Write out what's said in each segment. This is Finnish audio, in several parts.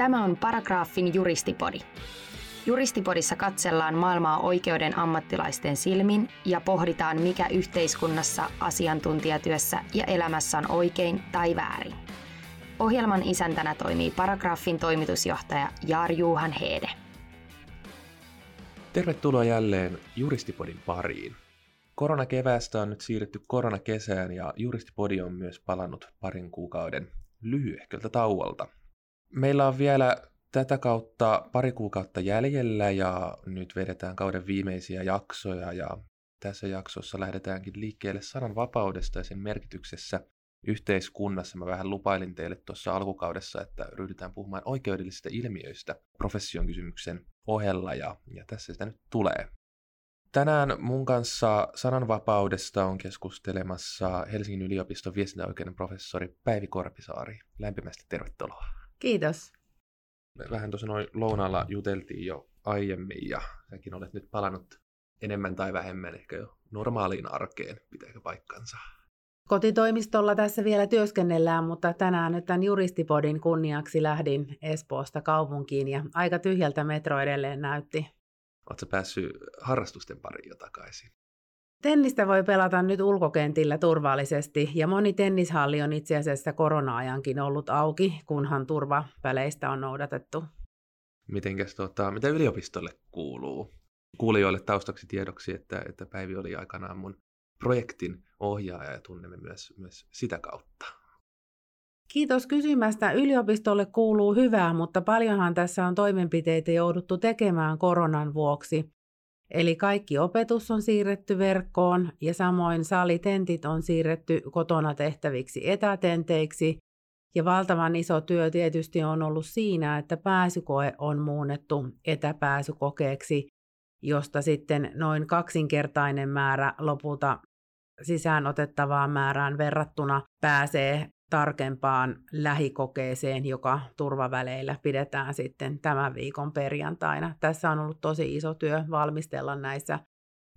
Tämä on Paragraafin juristipodi. Juristipodissa katsellaan maailmaa oikeuden ammattilaisten silmin ja pohditaan, mikä yhteiskunnassa, asiantuntijatyössä ja elämässä on oikein tai väärin. Ohjelman isäntänä toimii Paragraafin toimitusjohtaja Jaar Juhan Heede. Tervetuloa jälleen Juristipodin pariin. Koronakeväästä on nyt siirrytty koronakesään ja Juristipodi on myös palannut parin kuukauden lyhyehköltä tauolta. Meillä on vielä tätä kautta pari kuukautta jäljellä ja nyt vedetään kauden viimeisiä jaksoja ja tässä jaksossa lähdetäänkin liikkeelle sananvapaudesta ja sen merkityksessä yhteiskunnassa. Mä vähän lupailin teille tuossa alkukaudessa, että ryhdytään puhumaan oikeudellisista ilmiöistä profession kysymyksen ohella ja, ja tässä sitä nyt tulee. Tänään mun kanssa sananvapaudesta on keskustelemassa Helsingin yliopiston viestintäoikeuden professori Päivi Korpisaari. Lämpimästi tervetuloa. Kiitos. Me vähän tuossa noin lounaalla juteltiin jo aiemmin ja säkin olet nyt palannut enemmän tai vähemmän ehkä jo normaaliin arkeen. Pitääkö paikkansa? Kotitoimistolla tässä vielä työskennellään, mutta tänään nyt tämän juristipodin kunniaksi lähdin Espoosta kaupunkiin ja aika tyhjältä metro edelleen näytti. Oletko päässyt harrastusten pariin jo takaisin? Tennistä voi pelata nyt ulkokentillä turvallisesti ja moni tennishalli on itse asiassa korona-ajankin ollut auki, kunhan turvapäleistä on noudatettu. Mitenkäs, tota, mitä yliopistolle kuuluu? Kuulijoille taustaksi tiedoksi, että, että Päivi oli aikanaan mun projektin ohjaaja ja tunnemme myös, myös sitä kautta. Kiitos kysymästä. Yliopistolle kuuluu hyvää, mutta paljonhan tässä on toimenpiteitä jouduttu tekemään koronan vuoksi. Eli kaikki opetus on siirretty verkkoon ja samoin salitentit on siirretty kotona tehtäviksi etätenteiksi. Ja valtavan iso työ tietysti on ollut siinä, että pääsykoe on muunnettu etäpääsykokeeksi, josta sitten noin kaksinkertainen määrä lopulta sisään otettavaan määrään verrattuna pääsee tarkempaan lähikokeeseen, joka turvaväleillä pidetään sitten tämän viikon perjantaina. Tässä on ollut tosi iso työ valmistella näissä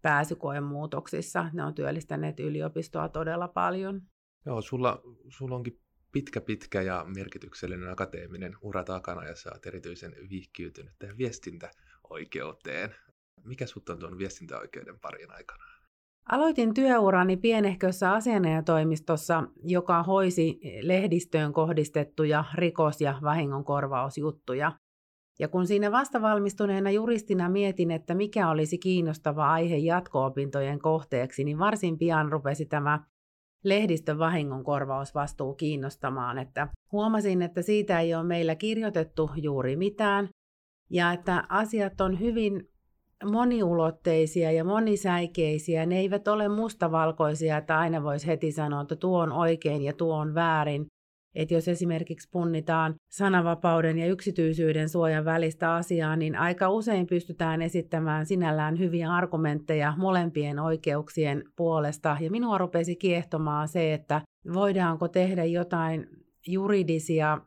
pääsykoemuutoksissa. Ne on työllistäneet yliopistoa todella paljon. Joo, sulla, sulla onkin pitkä, pitkä ja merkityksellinen akateeminen ura takana ja sä oot erityisen vihkiytynyt tähän viestintäoikeuteen. Mikä sut on tuon viestintäoikeuden parin aikana? Aloitin työurani pienehkössä asianajatoimistossa, joka hoisi lehdistöön kohdistettuja rikos- ja vahingonkorvausjuttuja. Ja kun siinä vastavalmistuneena juristina mietin, että mikä olisi kiinnostava aihe jatko-opintojen kohteeksi, niin varsin pian rupesi tämä lehdistön vahingonkorvausvastuu kiinnostamaan. Että huomasin, että siitä ei ole meillä kirjoitettu juuri mitään, ja että asiat on hyvin moniulotteisia ja monisäikeisiä. Ne eivät ole mustavalkoisia, että aina voisi heti sanoa, että tuo on oikein ja tuo on väärin. Että jos esimerkiksi punnitaan sananvapauden ja yksityisyyden suojan välistä asiaa, niin aika usein pystytään esittämään sinällään hyviä argumentteja molempien oikeuksien puolesta. Ja minua rupesi kiehtomaan se, että voidaanko tehdä jotain juridisia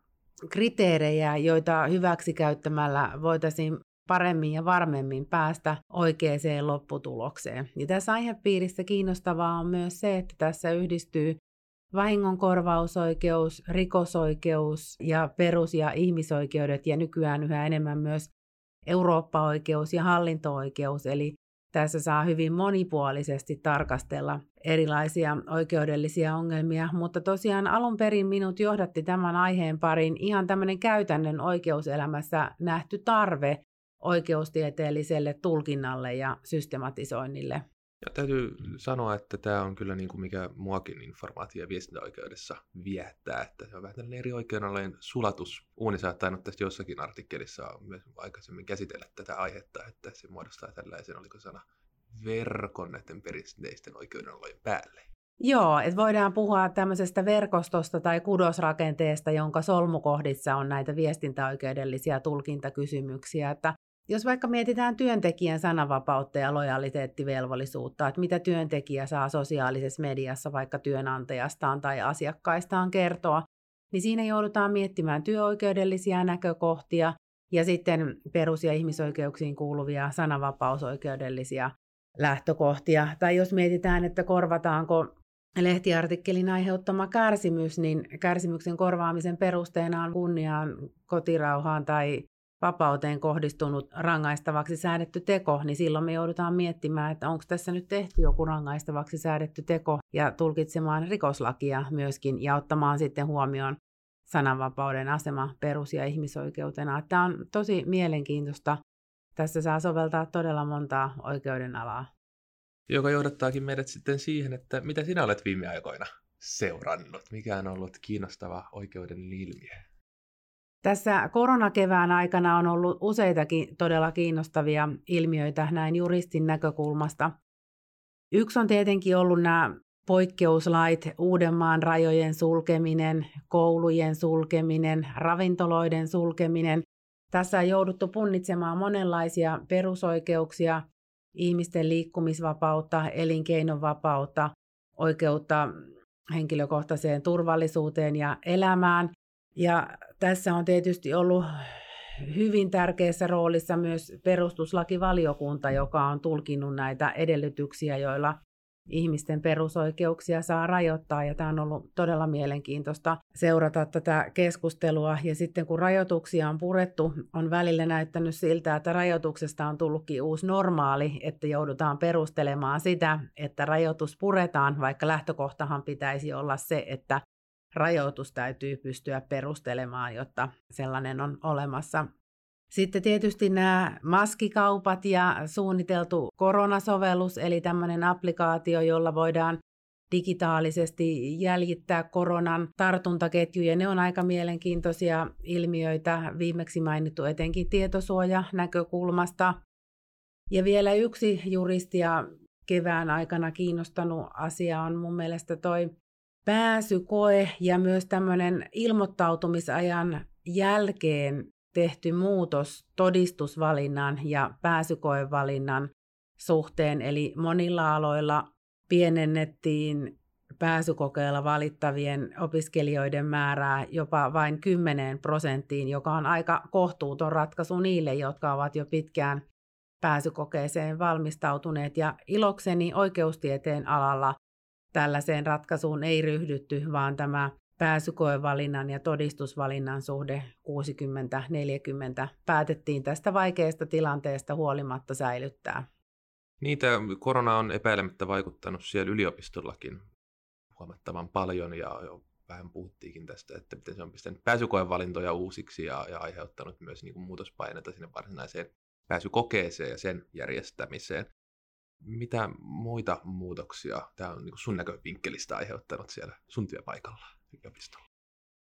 kriteerejä, joita hyväksi käyttämällä voitaisiin paremmin ja varmemmin päästä oikeaan lopputulokseen. Ja tässä aihepiirissä kiinnostavaa on myös se, että tässä yhdistyy vahingonkorvausoikeus, rikosoikeus ja perus- ja ihmisoikeudet ja nykyään yhä enemmän myös Eurooppa-oikeus ja hallinto-oikeus, eli tässä saa hyvin monipuolisesti tarkastella erilaisia oikeudellisia ongelmia, mutta tosiaan alun perin minut johdatti tämän aiheen parin ihan tämmöinen käytännön oikeuselämässä nähty tarve oikeustieteelliselle tulkinnalle ja systematisoinnille. Ja täytyy sanoa, että tämä on kyllä niin kuin mikä muakin informaatio- ja viestintäoikeudessa viettää, että se on vähän tällainen eri oikeudenalojen sulatus. Uuni saattaa tainnut tästä jossakin artikkelissa myös aikaisemmin käsitellä tätä aihetta, että se muodostaa tällaisen, oliko sana, verkon näiden perinteisten oikeudenalojen päälle. Joo, että voidaan puhua tämmöisestä verkostosta tai kudosrakenteesta, jonka solmukohdissa on näitä viestintäoikeudellisia tulkintakysymyksiä. Että jos vaikka mietitään työntekijän sananvapautta ja lojaliteettivelvollisuutta, että mitä työntekijä saa sosiaalisessa mediassa vaikka työnantajastaan tai asiakkaistaan kertoa, niin siinä joudutaan miettimään työoikeudellisia näkökohtia ja sitten perus- ja ihmisoikeuksiin kuuluvia sananvapausoikeudellisia lähtökohtia. Tai jos mietitään, että korvataanko lehtiartikkelin aiheuttama kärsimys, niin kärsimyksen korvaamisen perusteena on kunniaan, kotirauhaan tai vapauteen kohdistunut rangaistavaksi säädetty teko, niin silloin me joudutaan miettimään, että onko tässä nyt tehty joku rangaistavaksi säädetty teko ja tulkitsemaan rikoslakia myöskin ja ottamaan sitten huomioon sananvapauden asema perus- ja ihmisoikeutena. Tämä on tosi mielenkiintoista. Tässä saa soveltaa todella montaa oikeudenalaa. Joka johdattaakin meidät sitten siihen, että mitä sinä olet viime aikoina seurannut? Mikä on ollut kiinnostava oikeuden ilmiö? Tässä koronakevään aikana on ollut useitakin todella kiinnostavia ilmiöitä näin juristin näkökulmasta. Yksi on tietenkin ollut nämä poikkeuslait, Uudenmaan rajojen sulkeminen, koulujen sulkeminen, ravintoloiden sulkeminen. Tässä on jouduttu punnitsemaan monenlaisia perusoikeuksia, ihmisten liikkumisvapautta, elinkeinovapautta, oikeutta henkilökohtaiseen turvallisuuteen ja elämään. Ja tässä on tietysti ollut hyvin tärkeässä roolissa myös perustuslakivaliokunta, joka on tulkinnut näitä edellytyksiä, joilla ihmisten perusoikeuksia saa rajoittaa. Ja tämä on ollut todella mielenkiintoista seurata tätä keskustelua. Ja sitten kun rajoituksia on purettu, on välillä näyttänyt siltä, että rajoituksesta on tullutkin uusi normaali, että joudutaan perustelemaan sitä, että rajoitus puretaan, vaikka lähtökohtahan pitäisi olla se, että rajoitus täytyy pystyä perustelemaan, jotta sellainen on olemassa. Sitten tietysti nämä maskikaupat ja suunniteltu koronasovellus, eli tämmöinen applikaatio, jolla voidaan digitaalisesti jäljittää koronan tartuntaketjuja. Ne on aika mielenkiintoisia ilmiöitä, viimeksi mainittu etenkin tietosuoja näkökulmasta. Ja vielä yksi juristia kevään aikana kiinnostanut asia on mun mielestä toi pääsykoe ja myös tämmöinen ilmoittautumisajan jälkeen tehty muutos todistusvalinnan ja pääsykoevalinnan suhteen. Eli monilla aloilla pienennettiin pääsykokeella valittavien opiskelijoiden määrää jopa vain 10 prosenttiin, joka on aika kohtuuton ratkaisu niille, jotka ovat jo pitkään pääsykokeeseen valmistautuneet. Ja ilokseni oikeustieteen alalla tällaiseen ratkaisuun ei ryhdytty, vaan tämä pääsykoevalinnan ja todistusvalinnan suhde 60-40 päätettiin tästä vaikeasta tilanteesta huolimatta säilyttää. Niitä korona on epäilemättä vaikuttanut siellä yliopistollakin huomattavan paljon ja jo vähän puhuttiinkin tästä, että miten se on pistänyt pääsykoevalintoja uusiksi ja, ja aiheuttanut myös niin kuin muutospaineita sinne varsinaiseen pääsykokeeseen ja sen järjestämiseen. Mitä muita muutoksia tämä on niin sun näkövinkkelistä aiheuttanut siellä sun työpaikalla yliopistolla?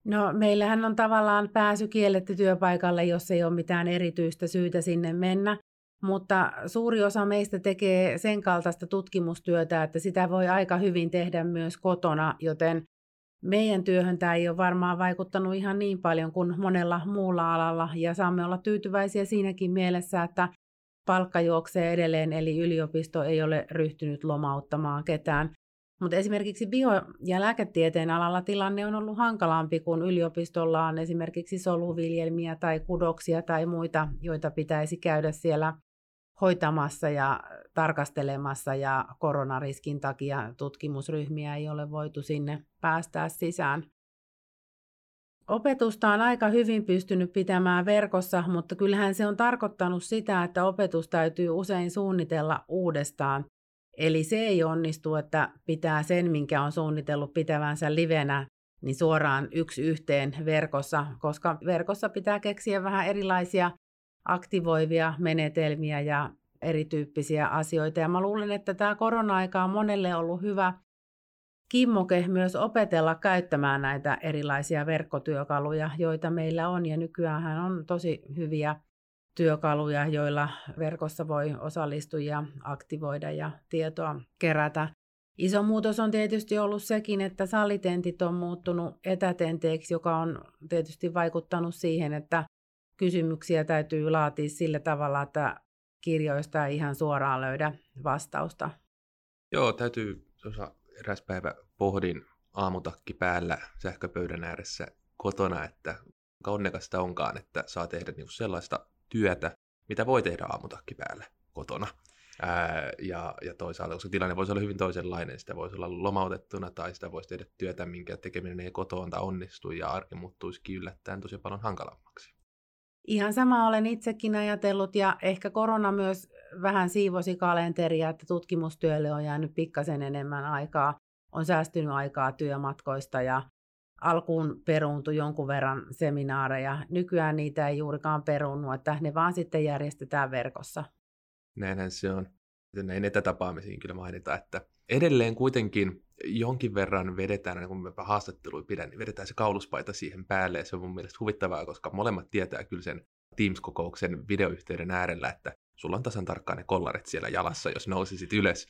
No meillähän on tavallaan pääsy kielletty työpaikalle, jos ei ole mitään erityistä syytä sinne mennä. Mutta suuri osa meistä tekee sen kaltaista tutkimustyötä, että sitä voi aika hyvin tehdä myös kotona, joten meidän työhön tämä ei ole varmaan vaikuttanut ihan niin paljon kuin monella muulla alalla, ja saamme olla tyytyväisiä siinäkin mielessä, että palkka juoksee edelleen, eli yliopisto ei ole ryhtynyt lomauttamaan ketään. Mutta esimerkiksi bio- ja lääketieteen alalla tilanne on ollut hankalampi, kun yliopistolla on esimerkiksi soluviljelmiä tai kudoksia tai muita, joita pitäisi käydä siellä hoitamassa ja tarkastelemassa ja koronariskin takia tutkimusryhmiä ei ole voitu sinne päästää sisään. Opetusta on aika hyvin pystynyt pitämään verkossa, mutta kyllähän se on tarkoittanut sitä, että opetus täytyy usein suunnitella uudestaan. Eli se ei onnistu, että pitää sen, minkä on suunnitellut pitävänsä livenä, niin suoraan yksi yhteen verkossa, koska verkossa pitää keksiä vähän erilaisia aktivoivia menetelmiä ja erityyppisiä asioita. Ja mä luulen, että tämä korona-aika on monelle ollut hyvä kimmoke myös opetella käyttämään näitä erilaisia verkkotyökaluja, joita meillä on. Ja nykyään on tosi hyviä työkaluja, joilla verkossa voi osallistujia aktivoida ja tietoa kerätä. Iso muutos on tietysti ollut sekin, että salitentit on muuttunut etätenteeksi, joka on tietysti vaikuttanut siihen, että kysymyksiä täytyy laatia sillä tavalla, että kirjoista ei ihan suoraan löydä vastausta. Joo, täytyy, eräs päivä pohdin aamutakki päällä sähköpöydän ääressä kotona, että onnekasta onkaan, että saa tehdä niinku sellaista työtä, mitä voi tehdä aamutakki päällä kotona. Ää, ja, ja toisaalta, koska tilanne voisi olla hyvin toisenlainen, sitä voisi olla lomautettuna tai sitä voisi tehdä työtä, minkä tekeminen ei kotoonta onnistu ja arki muuttuisikin yllättäen tosi paljon hankalammaksi. Ihan sama olen itsekin ajatellut ja ehkä korona myös vähän siivosi kalenteria, että tutkimustyölle on jäänyt pikkasen enemmän aikaa, on säästynyt aikaa työmatkoista ja alkuun peruuntui jonkun verran seminaareja. Nykyään niitä ei juurikaan perunnu, että ne vaan sitten järjestetään verkossa. Näinhän se on. Näin etätapaamisiin kyllä mainita, että edelleen kuitenkin jonkin verran vedetään, kun me haastatteluja pidän, niin vedetään se kauluspaita siihen päälle, ja se on mun mielestä huvittavaa, koska molemmat tietää kyllä sen Teams-kokouksen videoyhteyden äärellä, että sulla on tasan tarkkaan ne kollaret siellä jalassa, jos nousisit ylös.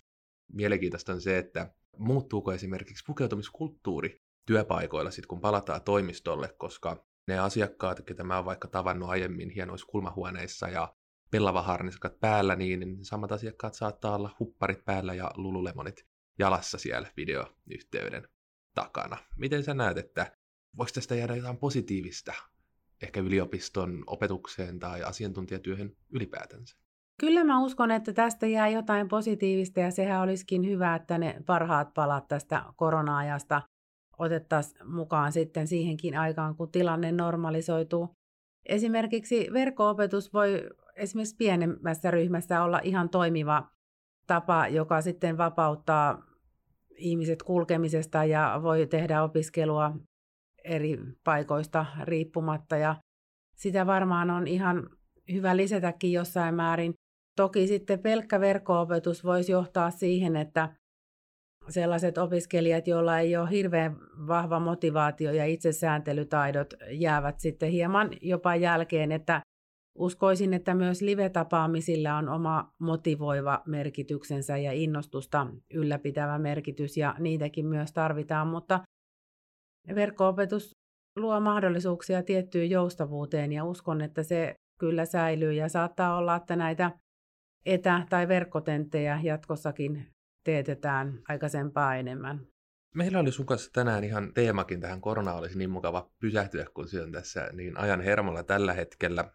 Mielenkiintoista on se, että muuttuuko esimerkiksi pukeutumiskulttuuri työpaikoilla sitten, kun palataan toimistolle, koska ne asiakkaat, ketä mä oon vaikka tavannut aiemmin hienoissa kulmahuoneissa ja pellavaharniskat päällä, niin samat asiakkaat saattaa olla hupparit päällä ja lululemonit jalassa siellä videoyhteyden takana. Miten sä näet, että voiko tästä jäädä jotain positiivista ehkä yliopiston opetukseen tai asiantuntijatyöhön ylipäätänsä? Kyllä mä uskon, että tästä jää jotain positiivista ja sehän olisikin hyvä, että ne parhaat palat tästä korona-ajasta otettaisiin mukaan sitten siihenkin aikaan, kun tilanne normalisoituu. Esimerkiksi verkko-opetus voi esimerkiksi pienemmässä ryhmässä olla ihan toimiva tapa, joka sitten vapauttaa ihmiset kulkemisesta ja voi tehdä opiskelua eri paikoista riippumatta. Ja sitä varmaan on ihan hyvä lisätäkin jossain määrin. Toki sitten pelkkä verkko-opetus voisi johtaa siihen, että sellaiset opiskelijat, joilla ei ole hirveän vahva motivaatio ja itsesääntelytaidot, jäävät sitten hieman jopa jälkeen, että uskoisin, että myös live-tapaamisilla on oma motivoiva merkityksensä ja innostusta ylläpitävä merkitys ja niitäkin myös tarvitaan, mutta verkko-opetus luo mahdollisuuksia tiettyyn joustavuuteen ja uskon, että se kyllä säilyy ja saattaa olla, että näitä etä- tai verkkotenttejä jatkossakin teetetään aikaisempaa enemmän. Meillä oli sun kanssa tänään ihan teemakin tähän korona olisi niin mukava pysähtyä, kun se on tässä niin ajan hermolla tällä hetkellä.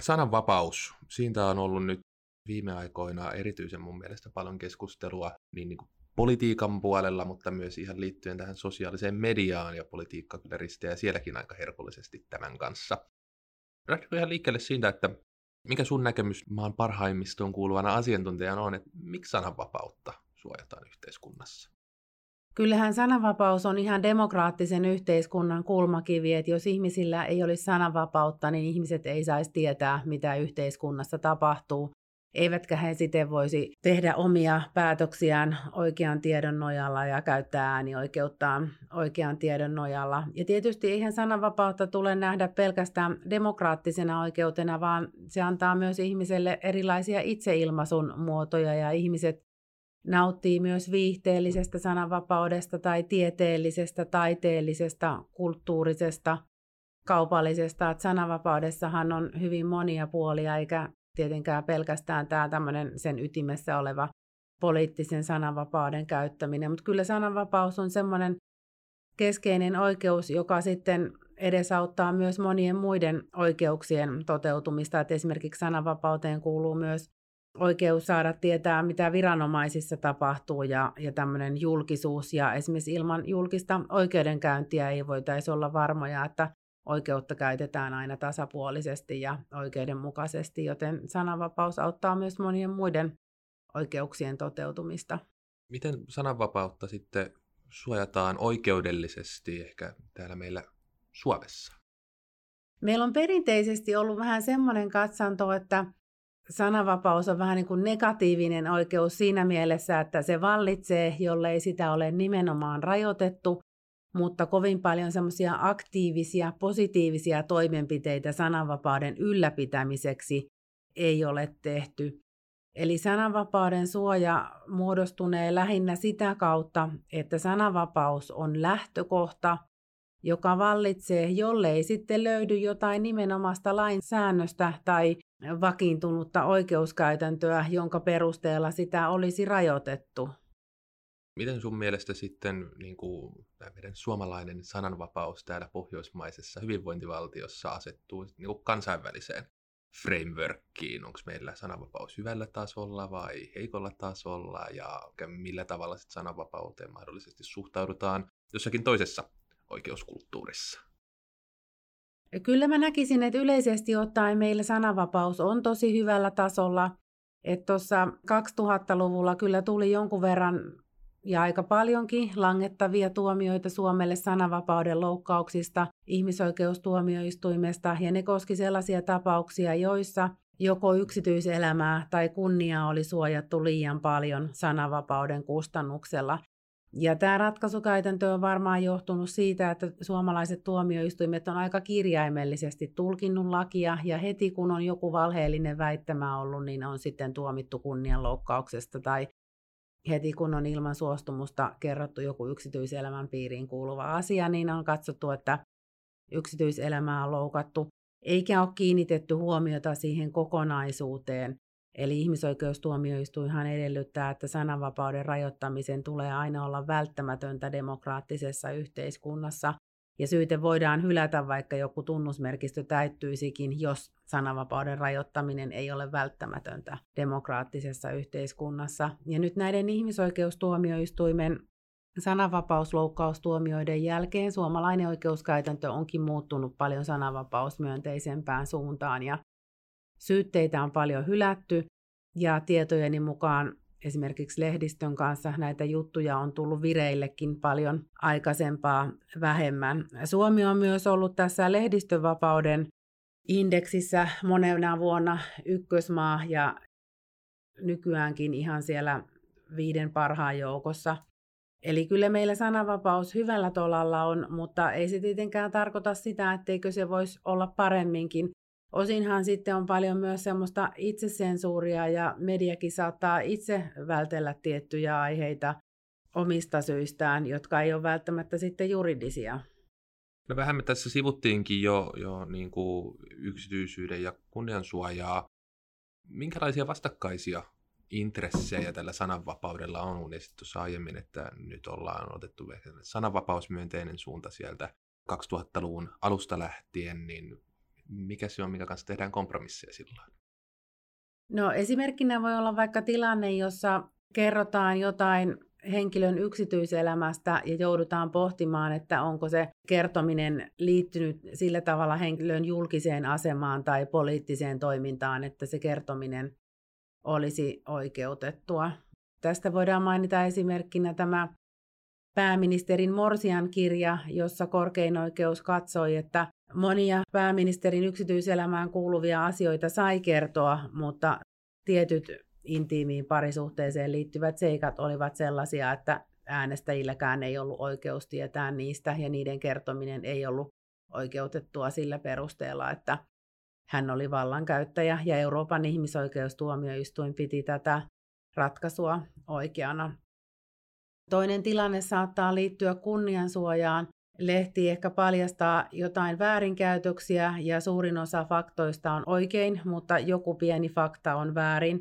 Sananvapaus. Siitä on ollut nyt viime aikoina erityisen mun mielestä paljon keskustelua niin, niin kuin politiikan puolella, mutta myös ihan liittyen tähän sosiaaliseen mediaan ja politiikka kyllä risteää sielläkin aika herkullisesti tämän kanssa. Lähdetäänkö ihan liikkeelle siitä, että mikä sun näkemys maan parhaimmistoon kuuluvana asiantuntijana on, että miksi sananvapautta suojataan yhteiskunnassa? Kyllähän sananvapaus on ihan demokraattisen yhteiskunnan kulmakivi, että jos ihmisillä ei olisi sananvapautta, niin ihmiset ei saisi tietää, mitä yhteiskunnassa tapahtuu eivätkä he siten voisi tehdä omia päätöksiään oikean tiedon nojalla ja käyttää äänioikeuttaan oikean tiedon nojalla. Ja tietysti eihän sananvapautta tule nähdä pelkästään demokraattisena oikeutena, vaan se antaa myös ihmiselle erilaisia itseilmaisun muotoja ja ihmiset nauttii myös viihteellisestä sananvapaudesta tai tieteellisestä, taiteellisesta, kulttuurisesta, kaupallisesta. Että sananvapaudessahan on hyvin monia puolia, eikä tietenkään pelkästään tämä tämmöinen sen ytimessä oleva poliittisen sananvapauden käyttäminen, mutta kyllä sananvapaus on semmoinen keskeinen oikeus, joka sitten edesauttaa myös monien muiden oikeuksien toteutumista. Että esimerkiksi sananvapauteen kuuluu myös oikeus saada tietää, mitä viranomaisissa tapahtuu ja, ja tämmöinen julkisuus. Ja esimerkiksi ilman julkista oikeudenkäyntiä ei voitaisi olla varmoja, että oikeutta käytetään aina tasapuolisesti ja oikeudenmukaisesti, joten sananvapaus auttaa myös monien muiden oikeuksien toteutumista. Miten sananvapautta sitten suojataan oikeudellisesti ehkä täällä meillä Suomessa? Meillä on perinteisesti ollut vähän semmoinen katsanto, että sananvapaus on vähän niin kuin negatiivinen oikeus siinä mielessä, että se vallitsee, jollei sitä ole nimenomaan rajoitettu mutta kovin paljon semmoisia aktiivisia, positiivisia toimenpiteitä sananvapauden ylläpitämiseksi ei ole tehty. Eli sananvapauden suoja muodostunee lähinnä sitä kautta, että sananvapaus on lähtökohta, joka vallitsee, jollei sitten löydy jotain nimenomaista lainsäännöstä tai vakiintunutta oikeuskäytäntöä, jonka perusteella sitä olisi rajoitettu. Miten sun mielestä sitten niin kuin, tämä meidän suomalainen sananvapaus täällä pohjoismaisessa hyvinvointivaltiossa asettuu niin kuin kansainväliseen frameworkiin? Onko meillä sananvapaus hyvällä tasolla vai heikolla tasolla ja millä tavalla sitten sananvapauteen mahdollisesti suhtaudutaan jossakin toisessa oikeuskulttuurissa? Kyllä mä näkisin, että yleisesti ottaen meillä sananvapaus on tosi hyvällä tasolla. Että tuossa 2000-luvulla kyllä tuli jonkun verran ja aika paljonkin langettavia tuomioita Suomelle sananvapauden loukkauksista ihmisoikeustuomioistuimesta, ja ne koski sellaisia tapauksia, joissa joko yksityiselämää tai kunniaa oli suojattu liian paljon sananvapauden kustannuksella. Ja tämä ratkaisukäytäntö on varmaan johtunut siitä, että suomalaiset tuomioistuimet on aika kirjaimellisesti tulkinnut lakia, ja heti kun on joku valheellinen väittämä ollut, niin on sitten tuomittu kunnianloukkauksesta tai heti kun on ilman suostumusta kerrottu joku yksityiselämän piiriin kuuluva asia, niin on katsottu, että yksityiselämää on loukattu, eikä ole kiinnitetty huomiota siihen kokonaisuuteen. Eli ihmisoikeustuomioistuinhan edellyttää, että sananvapauden rajoittamisen tulee aina olla välttämätöntä demokraattisessa yhteiskunnassa, ja syyte voidaan hylätä, vaikka joku tunnusmerkistö täyttyisikin, jos sananvapauden rajoittaminen ei ole välttämätöntä demokraattisessa yhteiskunnassa. Ja nyt näiden ihmisoikeustuomioistuimen sananvapausloukkaustuomioiden jälkeen suomalainen oikeuskäytäntö onkin muuttunut paljon sananvapausmyönteisempään suuntaan ja syytteitä on paljon hylätty ja tietojeni mukaan esimerkiksi lehdistön kanssa näitä juttuja on tullut vireillekin paljon aikaisempaa vähemmän. Suomi on myös ollut tässä lehdistönvapauden indeksissä monena vuonna ykkösmaa ja nykyäänkin ihan siellä viiden parhaan joukossa. Eli kyllä meillä sananvapaus hyvällä tolalla on, mutta ei se tietenkään tarkoita sitä, etteikö se voisi olla paremminkin. Osinhan sitten on paljon myös semmoista itsesensuuria ja mediakin saattaa itse vältellä tiettyjä aiheita omista syistään, jotka ei ole välttämättä sitten juridisia. No vähän me tässä sivuttiinkin jo, jo niin kuin yksityisyyden ja kunniansuojaa. Minkälaisia vastakkaisia intressejä tällä sananvapaudella on? Tuossa aiemmin, että nyt ollaan otettu sananvapausmyönteinen suunta sieltä 2000-luvun alusta lähtien, niin mikä se on, mikä kanssa tehdään kompromisseja silloin? No esimerkkinä voi olla vaikka tilanne, jossa kerrotaan jotain henkilön yksityiselämästä ja joudutaan pohtimaan, että onko se kertominen liittynyt sillä tavalla henkilön julkiseen asemaan tai poliittiseen toimintaan, että se kertominen olisi oikeutettua. Tästä voidaan mainita esimerkkinä tämä pääministerin Morsian kirja, jossa korkein oikeus katsoi, että monia pääministerin yksityiselämään kuuluvia asioita sai kertoa, mutta tietyt intiimiin parisuhteeseen liittyvät seikat olivat sellaisia, että äänestäjilläkään ei ollut oikeus tietää niistä ja niiden kertominen ei ollut oikeutettua sillä perusteella, että hän oli vallankäyttäjä ja Euroopan ihmisoikeustuomioistuin piti tätä ratkaisua oikeana. Toinen tilanne saattaa liittyä kunniansuojaan. Lehti ehkä paljastaa jotain väärinkäytöksiä ja suurin osa faktoista on oikein, mutta joku pieni fakta on väärin.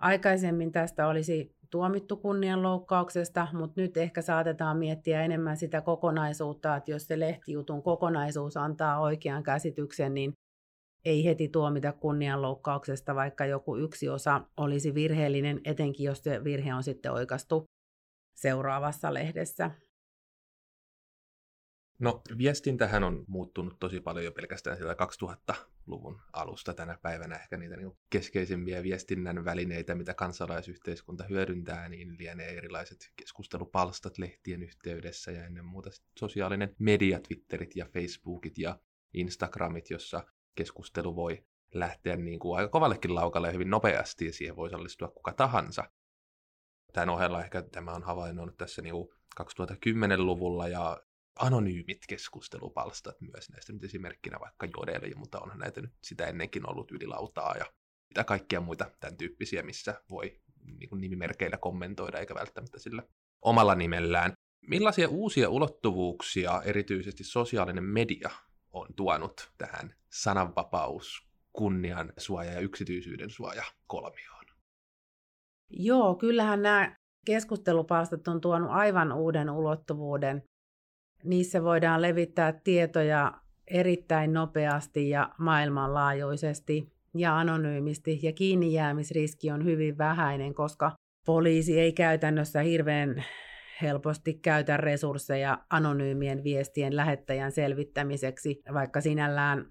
Aikaisemmin tästä olisi tuomittu kunnianloukkauksesta, mutta nyt ehkä saatetaan miettiä enemmän sitä kokonaisuutta, että jos se lehtijutun kokonaisuus antaa oikean käsityksen, niin ei heti tuomita kunnianloukkauksesta, vaikka joku yksi osa olisi virheellinen, etenkin jos se virhe on sitten oikastu seuraavassa lehdessä. No viestintähän on muuttunut tosi paljon jo pelkästään sieltä 2000-luvun alusta tänä päivänä. Ehkä niitä niin keskeisimpiä viestinnän välineitä, mitä kansalaisyhteiskunta hyödyntää, niin lienee erilaiset keskustelupalstat lehtien yhteydessä ja ennen muuta sosiaalinen media, Twitterit ja Facebookit ja Instagramit, jossa keskustelu voi lähteä niin kuin aika kovallekin laukalle hyvin nopeasti ja siihen voi osallistua kuka tahansa. Tämän ohella ehkä tämä on havainnut tässä niin 2010-luvulla ja anonyymit keskustelupalstat myös näistä nyt esimerkkinä vaikka Jodeli, mutta onhan näitä nyt sitä ennenkin ollut ylilautaa ja mitä kaikkia muita tämän tyyppisiä, missä voi niin kuin nimimerkeillä kommentoida eikä välttämättä sillä omalla nimellään. Millaisia uusia ulottuvuuksia erityisesti sosiaalinen media on tuonut tähän sananvapaus, kunnian suoja ja yksityisyyden suoja kolmioon? Joo, kyllähän nämä keskustelupalstat on tuonut aivan uuden ulottuvuuden Niissä voidaan levittää tietoja erittäin nopeasti ja maailmanlaajuisesti. ja anonyymisti ja kiinni jäämisriski on hyvin vähäinen, koska poliisi ei käytännössä hirveän helposti käytä resursseja anonyymien viestien lähettäjän selvittämiseksi, vaikka sinällään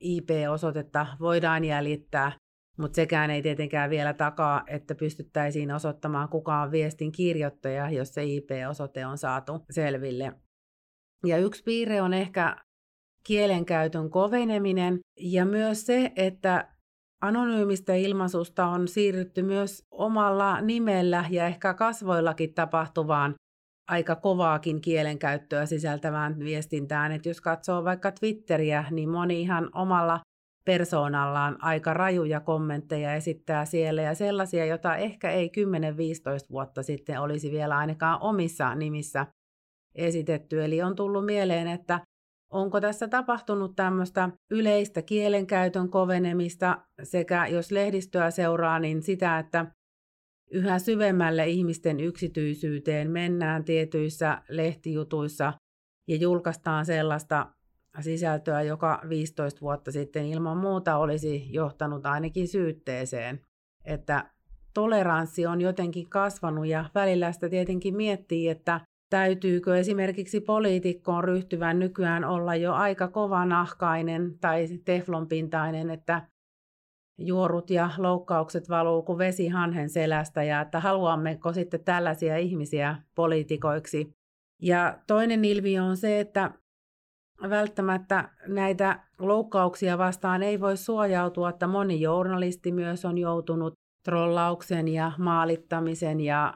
IP-osoitetta voidaan jäljittää, mutta sekään ei tietenkään vielä takaa, että pystyttäisiin osoittamaan kuka on viestin kirjoittaja, jos se IP-osoite on saatu selville. Ja yksi piirre on ehkä kielenkäytön koveneminen ja myös se, että anonyymistä ilmaisusta on siirrytty myös omalla nimellä ja ehkä kasvoillakin tapahtuvaan aika kovaakin kielenkäyttöä sisältävään viestintään. Et jos katsoo vaikka Twitteriä, niin moni ihan omalla persoonallaan aika rajuja kommentteja esittää siellä ja sellaisia, joita ehkä ei 10-15 vuotta sitten olisi vielä ainakaan omissa nimissä esitetty. Eli on tullut mieleen, että onko tässä tapahtunut tämmöistä yleistä kielenkäytön kovenemista sekä jos lehdistöä seuraa, niin sitä, että yhä syvemmälle ihmisten yksityisyyteen mennään tietyissä lehtijutuissa ja julkaistaan sellaista sisältöä, joka 15 vuotta sitten ilman muuta olisi johtanut ainakin syytteeseen. Että toleranssi on jotenkin kasvanut ja välillä sitä tietenkin miettii, että täytyykö esimerkiksi poliitikkoon ryhtyvän nykyään olla jo aika kovanahkainen tai teflonpintainen, että juorut ja loukkaukset valuu kuin vesi hanhen selästä ja että haluammeko sitten tällaisia ihmisiä poliitikoiksi. Ja toinen ilmiö on se, että välttämättä näitä loukkauksia vastaan ei voi suojautua, että moni journalisti myös on joutunut trollauksen ja maalittamisen ja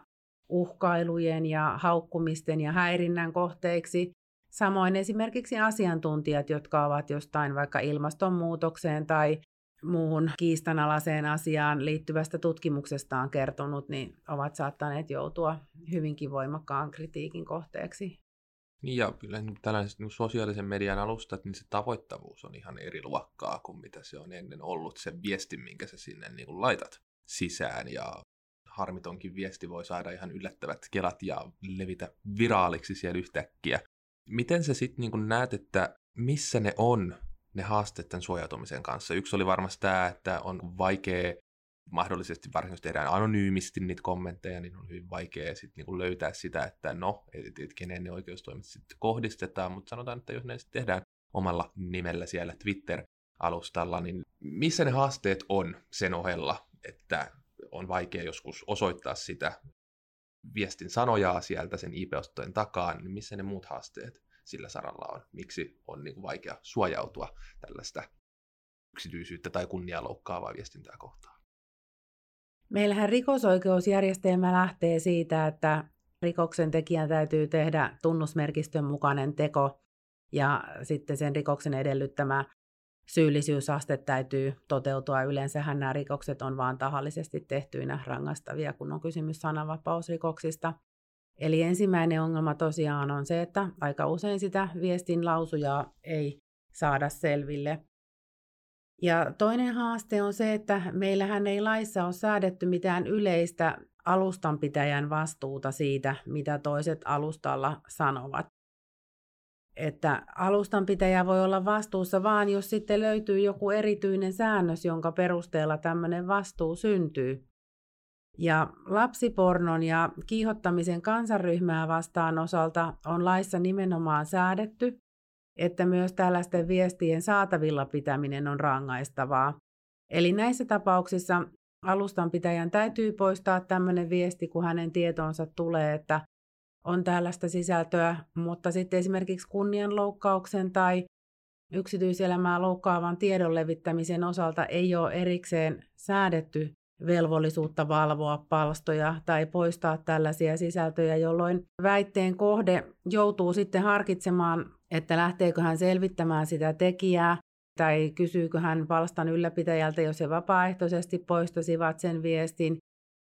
uhkailujen ja haukkumisten ja häirinnän kohteiksi. Samoin esimerkiksi asiantuntijat, jotka ovat jostain vaikka ilmastonmuutokseen tai muuhun kiistanalaiseen asiaan liittyvästä tutkimuksestaan kertonut, niin ovat saattaneet joutua hyvinkin voimakkaan kritiikin kohteeksi. Niin ja kyllä niin tällaiset niin sosiaalisen median alustat, niin se tavoittavuus on ihan eri luokkaa kuin mitä se on ennen ollut, se viesti, minkä sä sinne niin kuin laitat sisään. Ja harmitonkin viesti voi saada ihan yllättävät kelat ja levitä viraaliksi siellä yhtäkkiä. Miten sä sitten niin näet, että missä ne on, ne haasteet tämän suojautumisen kanssa? Yksi oli varmasti tämä, että on vaikea mahdollisesti varsinkin jos tehdään anonyymisti niitä kommentteja, niin on hyvin vaikea sit niinku löytää sitä, että no, et, et kenen ne oikeustoimet sitten kohdistetaan, mutta sanotaan, että jos ne sitten tehdään omalla nimellä siellä Twitter-alustalla, niin missä ne haasteet on sen ohella, että on vaikea joskus osoittaa sitä viestin sanojaa sieltä sen IP-ostojen takaa, niin missä ne muut haasteet sillä saralla on? Miksi on niin kuin vaikea suojautua tällaista yksityisyyttä tai kunniaa loukkaavaa viestintää kohtaan? Meillähän rikosoikeusjärjestelmä lähtee siitä, että rikoksen tekijän täytyy tehdä tunnusmerkistön mukainen teko ja sitten sen rikoksen edellyttämä syyllisyysaste täytyy toteutua. Yleensähän nämä rikokset on vain tahallisesti tehtyinä rangaistavia, kun on kysymys sananvapausrikoksista. Eli ensimmäinen ongelma tosiaan on se, että aika usein sitä viestin lausujaa ei saada selville. Ja toinen haaste on se, että meillähän ei laissa ole säädetty mitään yleistä alustanpitäjän vastuuta siitä, mitä toiset alustalla sanovat. Että alustanpitäjä voi olla vastuussa vaan, jos sitten löytyy joku erityinen säännös, jonka perusteella tämmöinen vastuu syntyy. Ja lapsipornon ja kiihottamisen kansanryhmää vastaan osalta on laissa nimenomaan säädetty, että myös tällaisten viestien saatavilla pitäminen on rangaistavaa. Eli näissä tapauksissa alustanpitäjän täytyy poistaa tämmöinen viesti, kun hänen tietoonsa tulee, että on tällaista sisältöä, mutta sitten esimerkiksi kunnianloukkauksen tai yksityiselämää loukkaavan tiedon levittämisen osalta ei ole erikseen säädetty velvollisuutta valvoa palstoja tai poistaa tällaisia sisältöjä, jolloin väitteen kohde joutuu sitten harkitsemaan, että lähteekö hän selvittämään sitä tekijää tai kysyykö hän palstan ylläpitäjältä, jos he vapaaehtoisesti poistasivat sen viestin.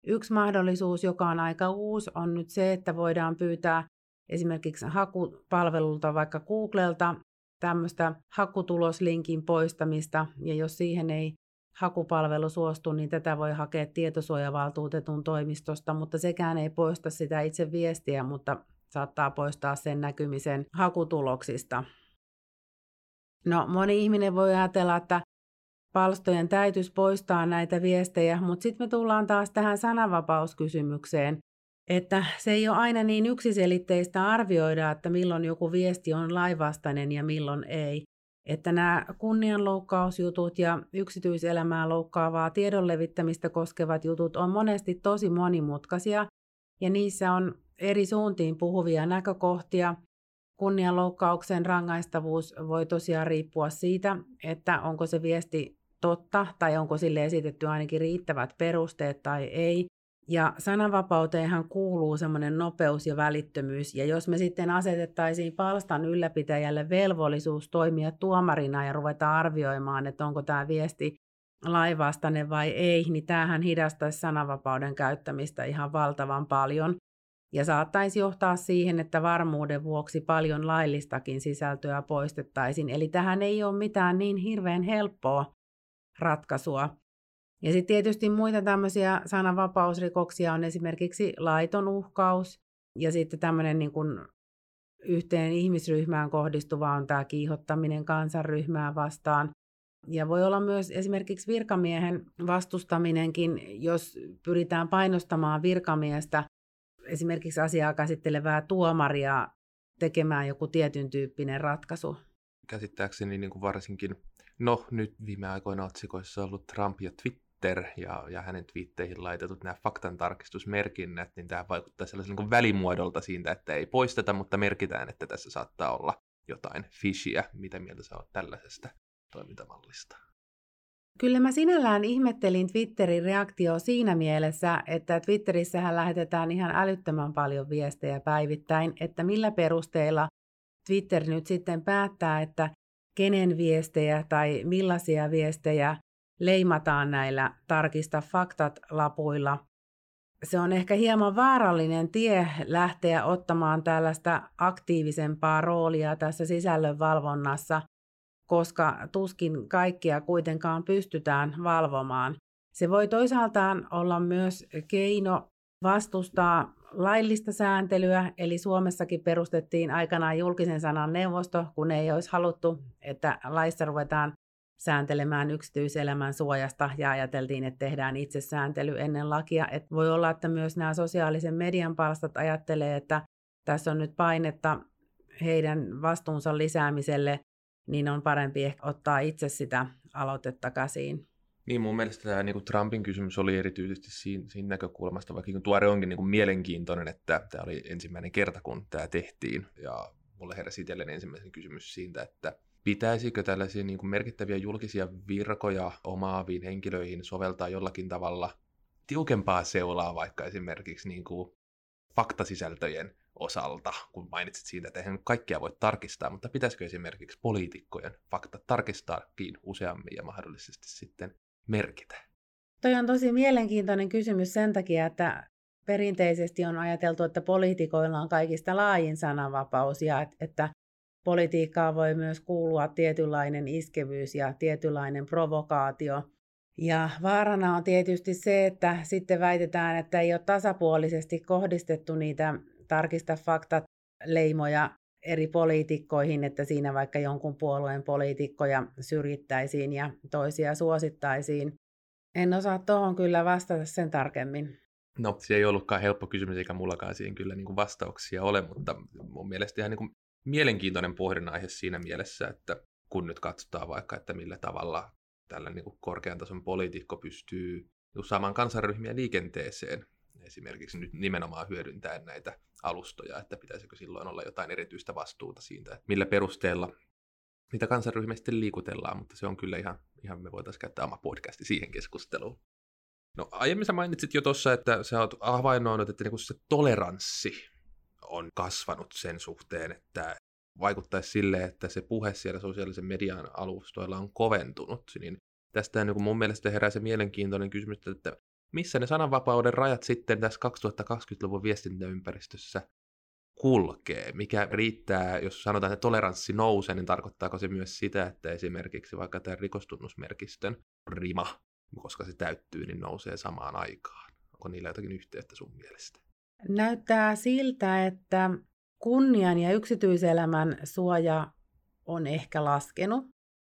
Yksi mahdollisuus, joka on aika uusi, on nyt se, että voidaan pyytää esimerkiksi hakupalvelulta vaikka Googlelta tämmöistä hakutuloslinkin poistamista, ja jos siihen ei hakupalvelu suostuu, niin tätä voi hakea tietosuojavaltuutetun toimistosta, mutta sekään ei poista sitä itse viestiä, mutta saattaa poistaa sen näkymisen hakutuloksista. No, moni ihminen voi ajatella, että palstojen täytyisi poistaa näitä viestejä, mutta sitten me tullaan taas tähän sananvapauskysymykseen, että se ei ole aina niin yksiselitteistä arvioida, että milloin joku viesti on laivastainen ja milloin ei. Että nämä kunnianloukkausjutut ja yksityiselämää loukkaavaa tiedon levittämistä koskevat jutut on monesti tosi monimutkaisia ja niissä on eri suuntiin puhuvia näkökohtia. Kunnianloukkauksen rangaistavuus voi tosiaan riippua siitä, että onko se viesti totta tai onko sille esitetty ainakin riittävät perusteet tai ei. Ja sananvapauteenhan kuuluu semmoinen nopeus ja välittömyys. Ja jos me sitten asetettaisiin palstan ylläpitäjälle velvollisuus toimia tuomarina ja ruveta arvioimaan, että onko tämä viesti laivastane vai ei, niin tämähän hidastaisi sananvapauden käyttämistä ihan valtavan paljon. Ja saattaisi johtaa siihen, että varmuuden vuoksi paljon laillistakin sisältöä poistettaisiin. Eli tähän ei ole mitään niin hirveän helppoa ratkaisua. Ja sitten tietysti muita tämmöisiä sananvapausrikoksia on esimerkiksi laiton uhkaus ja sitten tämmöinen niin kuin yhteen ihmisryhmään kohdistuva on tämä kiihottaminen kansanryhmää vastaan. Ja voi olla myös esimerkiksi virkamiehen vastustaminenkin, jos pyritään painostamaan virkamiestä, esimerkiksi asiaa käsittelevää tuomaria, tekemään joku tietyn tyyppinen ratkaisu. Käsittääkseni niin kuin varsinkin, no nyt viime aikoina otsikoissa on ollut Trump ja Twitter, ja, ja hänen twiitteihin laitetut nämä faktantarkistusmerkinnät, niin tämä vaikuttaa sellaisen niin välimuodolta siitä, että ei poisteta, mutta merkitään, että tässä saattaa olla jotain fishiä. Mitä mieltä sä oot tällaisesta toimintamallista? Kyllä mä sinällään ihmettelin Twitterin reaktio siinä mielessä, että Twitterissähän lähetetään ihan älyttömän paljon viestejä päivittäin, että millä perusteella Twitter nyt sitten päättää, että kenen viestejä tai millaisia viestejä leimataan näillä tarkista faktat lapuilla. Se on ehkä hieman vaarallinen tie lähteä ottamaan tällaista aktiivisempaa roolia tässä sisällön valvonnassa, koska tuskin kaikkia kuitenkaan pystytään valvomaan. Se voi toisaaltaan olla myös keino vastustaa laillista sääntelyä, eli Suomessakin perustettiin aikanaan julkisen sanan neuvosto, kun ei olisi haluttu, että laissa ruvetaan sääntelemään yksityiselämän suojasta ja ajateltiin, että tehdään itse sääntely ennen lakia. Et voi olla, että myös nämä sosiaalisen median palstat ajattelee, että tässä on nyt painetta heidän vastuunsa lisäämiselle, niin on parempi ehkä ottaa itse sitä aloitetta käsiin. Niin, mun mielestä tämä niin kuin Trumpin kysymys oli erityisesti siinä, siinä näkökulmasta, vaikka niin tuore onkin niin kuin mielenkiintoinen, että tämä oli ensimmäinen kerta, kun tämä tehtiin, ja mulle heräsi itselleen ensimmäisen kysymys siitä, että pitäisikö tällaisia niin kuin merkittäviä julkisia virkoja omaaviin henkilöihin soveltaa jollakin tavalla tiukempaa seulaa vaikka esimerkiksi niin kuin faktasisältöjen osalta, kun mainitsit siitä, että eihän kaikkia voi tarkistaa, mutta pitäisikö esimerkiksi poliitikkojen faktat tarkistaakin useammin ja mahdollisesti sitten merkitä? Toi on tosi mielenkiintoinen kysymys sen takia, että perinteisesti on ajateltu, että poliitikoilla on kaikista laajin sananvapaus ja että politiikkaan voi myös kuulua tietynlainen iskevyys ja tietynlainen provokaatio. Ja vaarana on tietysti se, että sitten väitetään, että ei ole tasapuolisesti kohdistettu niitä tarkista faktat leimoja eri poliitikkoihin, että siinä vaikka jonkun puolueen poliitikkoja syrjittäisiin ja toisia suosittaisiin. En osaa tuohon kyllä vastata sen tarkemmin. No, se ei ollutkaan helppo kysymys, eikä mullakaan siihen kyllä niin kuin vastauksia ole, mutta mun mielestä ihan niin kuin mielenkiintoinen pohdinnan aihe siinä mielessä, että kun nyt katsotaan vaikka, että millä tavalla tällä niin kuin korkean tason poliitikko pystyy saamaan kansanryhmiä liikenteeseen, esimerkiksi nyt nimenomaan hyödyntäen näitä alustoja, että pitäisikö silloin olla jotain erityistä vastuuta siitä, että millä perusteella niitä kansanryhmiä sitten liikutellaan, mutta se on kyllä ihan, ihan me voitaisiin käyttää oma podcasti siihen keskusteluun. No aiemmin sä mainitsit jo tuossa, että sä oot havainnoinut, että niinku se toleranssi on kasvanut sen suhteen, että vaikuttaisi sille, että se puhe siellä sosiaalisen median alustoilla on koventunut, niin tästä niin mun mielestä herää se mielenkiintoinen kysymys, että missä ne sananvapauden rajat sitten tässä 2020-luvun viestintäympäristössä kulkee? Mikä riittää, jos sanotaan, että toleranssi nousee, niin tarkoittaako se myös sitä, että esimerkiksi vaikka tämä rikostunnusmerkistön rima, koska se täyttyy, niin nousee samaan aikaan? Onko niillä jotakin yhteyttä sun mielestä? Näyttää siltä, että kunnian ja yksityiselämän suoja on ehkä laskenut,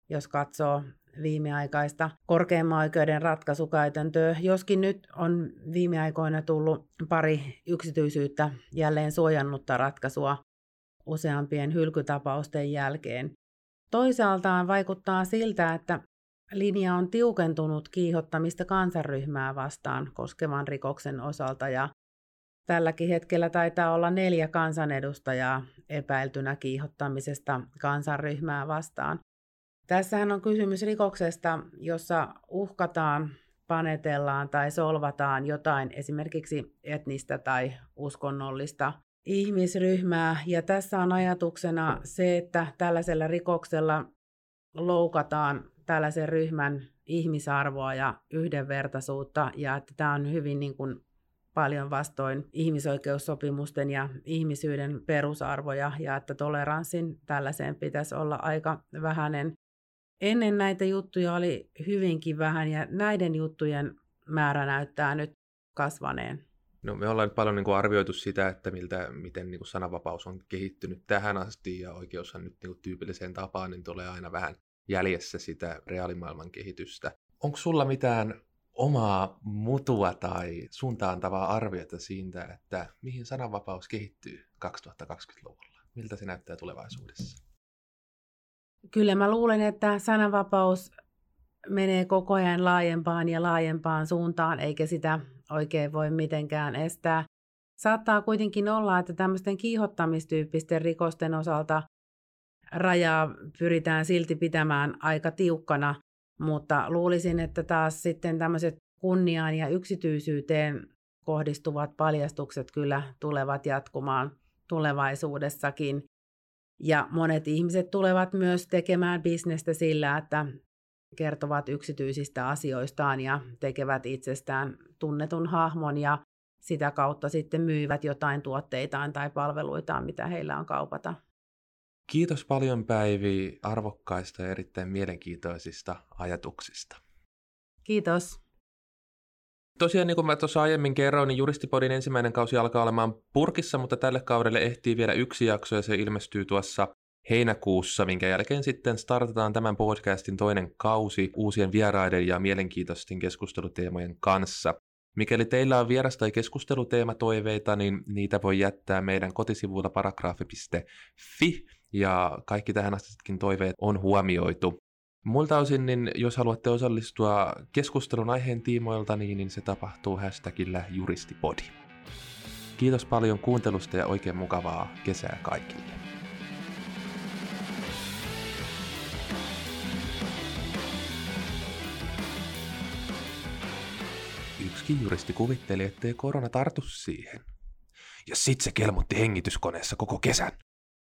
jos katsoo viimeaikaista korkeimman oikeuden ratkaisukäytäntöä, joskin nyt on viime aikoina tullut pari yksityisyyttä jälleen suojannutta ratkaisua useampien hylkytapausten jälkeen. Toisaaltaan vaikuttaa siltä, että linja on tiukentunut kiihottamista kansanryhmää vastaan koskevan rikoksen osalta ja tälläkin hetkellä taitaa olla neljä kansanedustajaa epäiltynä kiihottamisesta kansanryhmää vastaan. Tässähän on kysymys rikoksesta, jossa uhkataan, panetellaan tai solvataan jotain esimerkiksi etnistä tai uskonnollista ihmisryhmää. Ja tässä on ajatuksena se, että tällaisella rikoksella loukataan tällaisen ryhmän ihmisarvoa ja yhdenvertaisuutta ja että tämä on hyvin niin kuin paljon vastoin ihmisoikeussopimusten ja ihmisyyden perusarvoja ja että toleranssin tällaiseen pitäisi olla aika vähäinen. Ennen näitä juttuja oli hyvinkin vähän ja näiden juttujen määrä näyttää nyt kasvaneen. No me ollaan paljon niin kuin arvioitu sitä, että miltä, miten niin kuin sananvapaus on kehittynyt tähän asti ja oikeushan nyt niin kuin tyypilliseen tapaan niin tulee aina vähän jäljessä sitä reaalimaailman kehitystä. Onko sulla mitään omaa mutua tai suuntaantavaa arviota siitä, että mihin sananvapaus kehittyy 2020-luvulla? Miltä se näyttää tulevaisuudessa? Kyllä mä luulen, että sananvapaus menee koko ajan laajempaan ja laajempaan suuntaan, eikä sitä oikein voi mitenkään estää. Saattaa kuitenkin olla, että tämmöisten kiihottamistyyppisten rikosten osalta rajaa pyritään silti pitämään aika tiukkana, mutta luulisin, että taas sitten tämmöiset kunniaan ja yksityisyyteen kohdistuvat paljastukset kyllä tulevat jatkumaan tulevaisuudessakin. Ja monet ihmiset tulevat myös tekemään bisnestä sillä, että kertovat yksityisistä asioistaan ja tekevät itsestään tunnetun hahmon ja sitä kautta sitten myyvät jotain tuotteitaan tai palveluitaan, mitä heillä on kaupata. Kiitos paljon Päivi arvokkaista ja erittäin mielenkiintoisista ajatuksista. Kiitos. Tosiaan, niin kuin mä tuossa aiemmin kerroin, niin Juristipodin ensimmäinen kausi alkaa olemaan purkissa, mutta tälle kaudelle ehtii vielä yksi jakso ja se ilmestyy tuossa heinäkuussa, minkä jälkeen sitten startataan tämän podcastin toinen kausi uusien vieraiden ja mielenkiintoisten keskusteluteemojen kanssa. Mikäli teillä on vieras- tai keskusteluteematoiveita, niin niitä voi jättää meidän kotisivuilla paragraafi.fi ja kaikki tähän astisetkin toiveet on huomioitu. Muilta osin, niin jos haluatte osallistua keskustelun aiheen tiimoilta, niin, niin se tapahtuu hashtagillä juristipodi. Kiitos paljon kuuntelusta ja oikein mukavaa kesää kaikille. Yksikin juristi kuvitteli, ettei korona tartu siihen. Ja sit se kelmutti hengityskoneessa koko kesän.